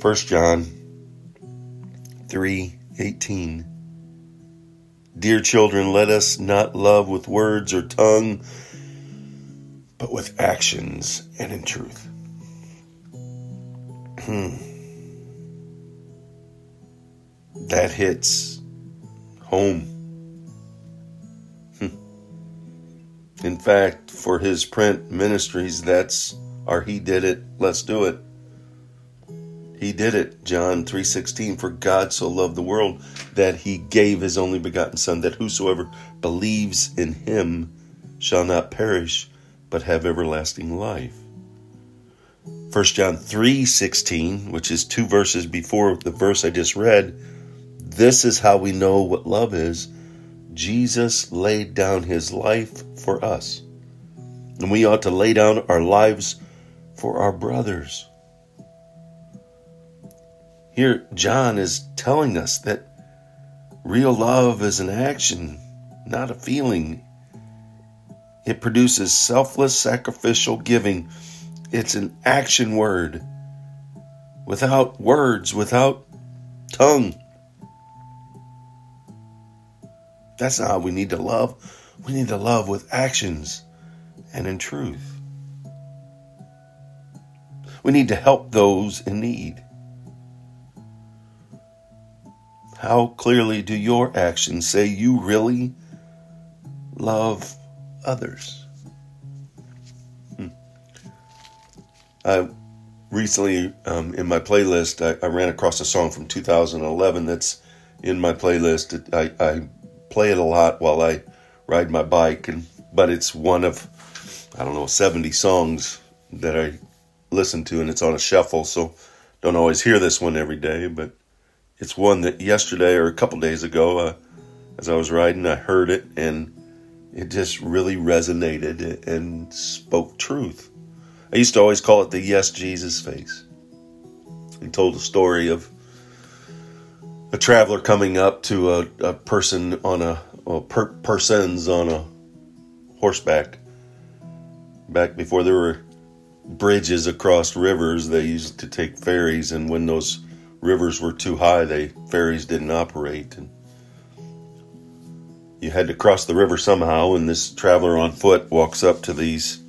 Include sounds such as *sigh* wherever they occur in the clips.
1 John 3:18 Dear children, let us not love with words or tongue, but with actions and in truth. Hmm. That hits home. Hmm. In fact, for his print ministries, that's our He Did It, Let's Do It. He did it. John 3:16 for God so loved the world that he gave his only begotten son that whosoever believes in him shall not perish but have everlasting life. 1 John 3:16, which is two verses before the verse I just read, this is how we know what love is. Jesus laid down his life for us. And we ought to lay down our lives for our brothers. Here, John is telling us that real love is an action, not a feeling. It produces selfless, sacrificial giving. It's an action word. Without words, without tongue. That's not how we need to love. We need to love with actions and in truth. We need to help those in need. How clearly do your actions say you really love others? Hmm. I recently, um, in my playlist, I, I, ran across a song from 2011 that's in my playlist. I, I play it a lot while I ride my bike, and but it's one of I don't know 70 songs that I listen to, and it's on a shuffle, so don't always hear this one every day, but it's one that yesterday or a couple days ago, uh, as I was riding, I heard it and it just really resonated and spoke truth. I used to always call it the Yes Jesus face. He told a story of a traveler coming up to a, a person on a well, per, persons on a horseback. Back before there were bridges across rivers, they used to take ferries, and when those rivers were too high, they ferries didn't operate, and you had to cross the river somehow. And this traveler on foot walks up to these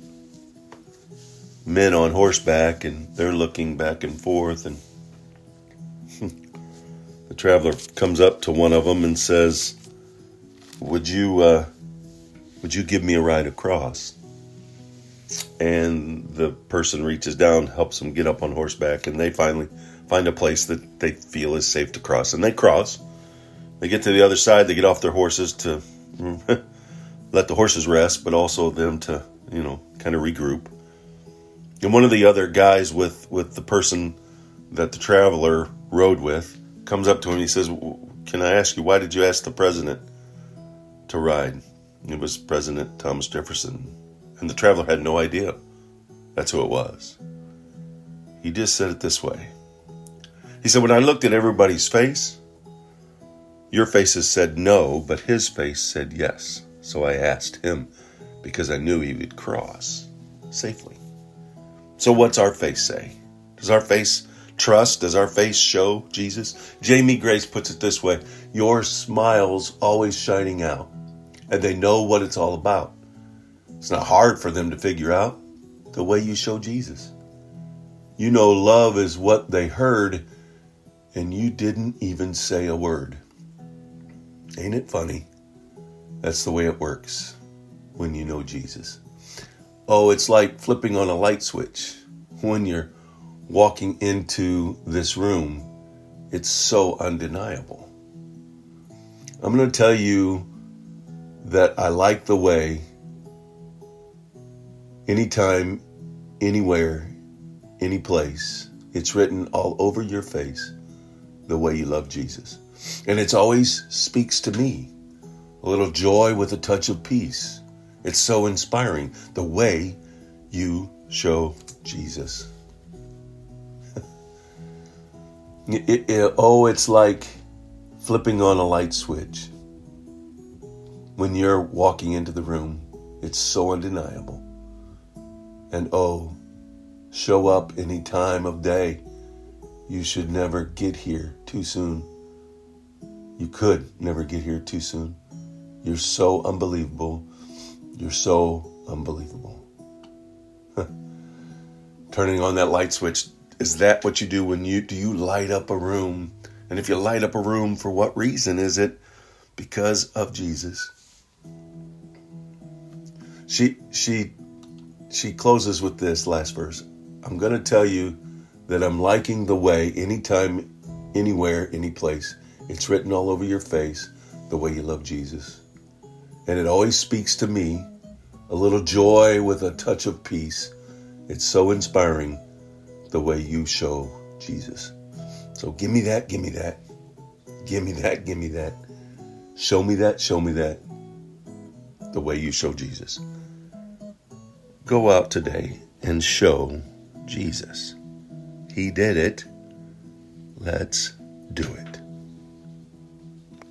men on horseback, and they're looking back and forth, and *laughs* the traveler comes up to one of them and says, "Would you, uh, would you give me a ride across?" And the person reaches down, helps him get up on horseback, and they finally find a place that they feel is safe to cross. And they cross. They get to the other side, they get off their horses to *laughs* let the horses rest, but also them to, you know, kind of regroup. And one of the other guys with, with the person that the traveler rode with comes up to him and he says, Can I ask you, why did you ask the president to ride? It was President Thomas Jefferson. And the traveler had no idea that's who it was. He just said it this way he said, When I looked at everybody's face, your faces said no, but his face said yes. So I asked him because I knew he would cross safely. So, what's our face say? Does our face trust? Does our face show Jesus? Jamie Grace puts it this way Your smile's always shining out, and they know what it's all about. It's not hard for them to figure out the way you show Jesus. You know, love is what they heard and you didn't even say a word. Ain't it funny? That's the way it works when you know Jesus. Oh, it's like flipping on a light switch when you're walking into this room. It's so undeniable. I'm going to tell you that I like the way anytime, anywhere, any place, it's written all over your face the way you love Jesus. And it always speaks to me. A little joy with a touch of peace. It's so inspiring the way you show Jesus. *laughs* it, it, oh, it's like flipping on a light switch. When you're walking into the room, it's so undeniable. And oh, show up any time of day you should never get here too soon. You could never get here too soon. You're so unbelievable. You're so unbelievable. *laughs* Turning on that light switch, is that what you do when you do you light up a room? And if you light up a room, for what reason is it? Because of Jesus. She she she closes with this last verse. I'm going to tell you that I'm liking the way anytime, anywhere, any place. It's written all over your face the way you love Jesus. And it always speaks to me a little joy with a touch of peace. It's so inspiring the way you show Jesus. So give me that, give me that. Give me that, give me that. Show me that, show me that. The way you show Jesus. Go out today and show Jesus. He did it. Let's do it.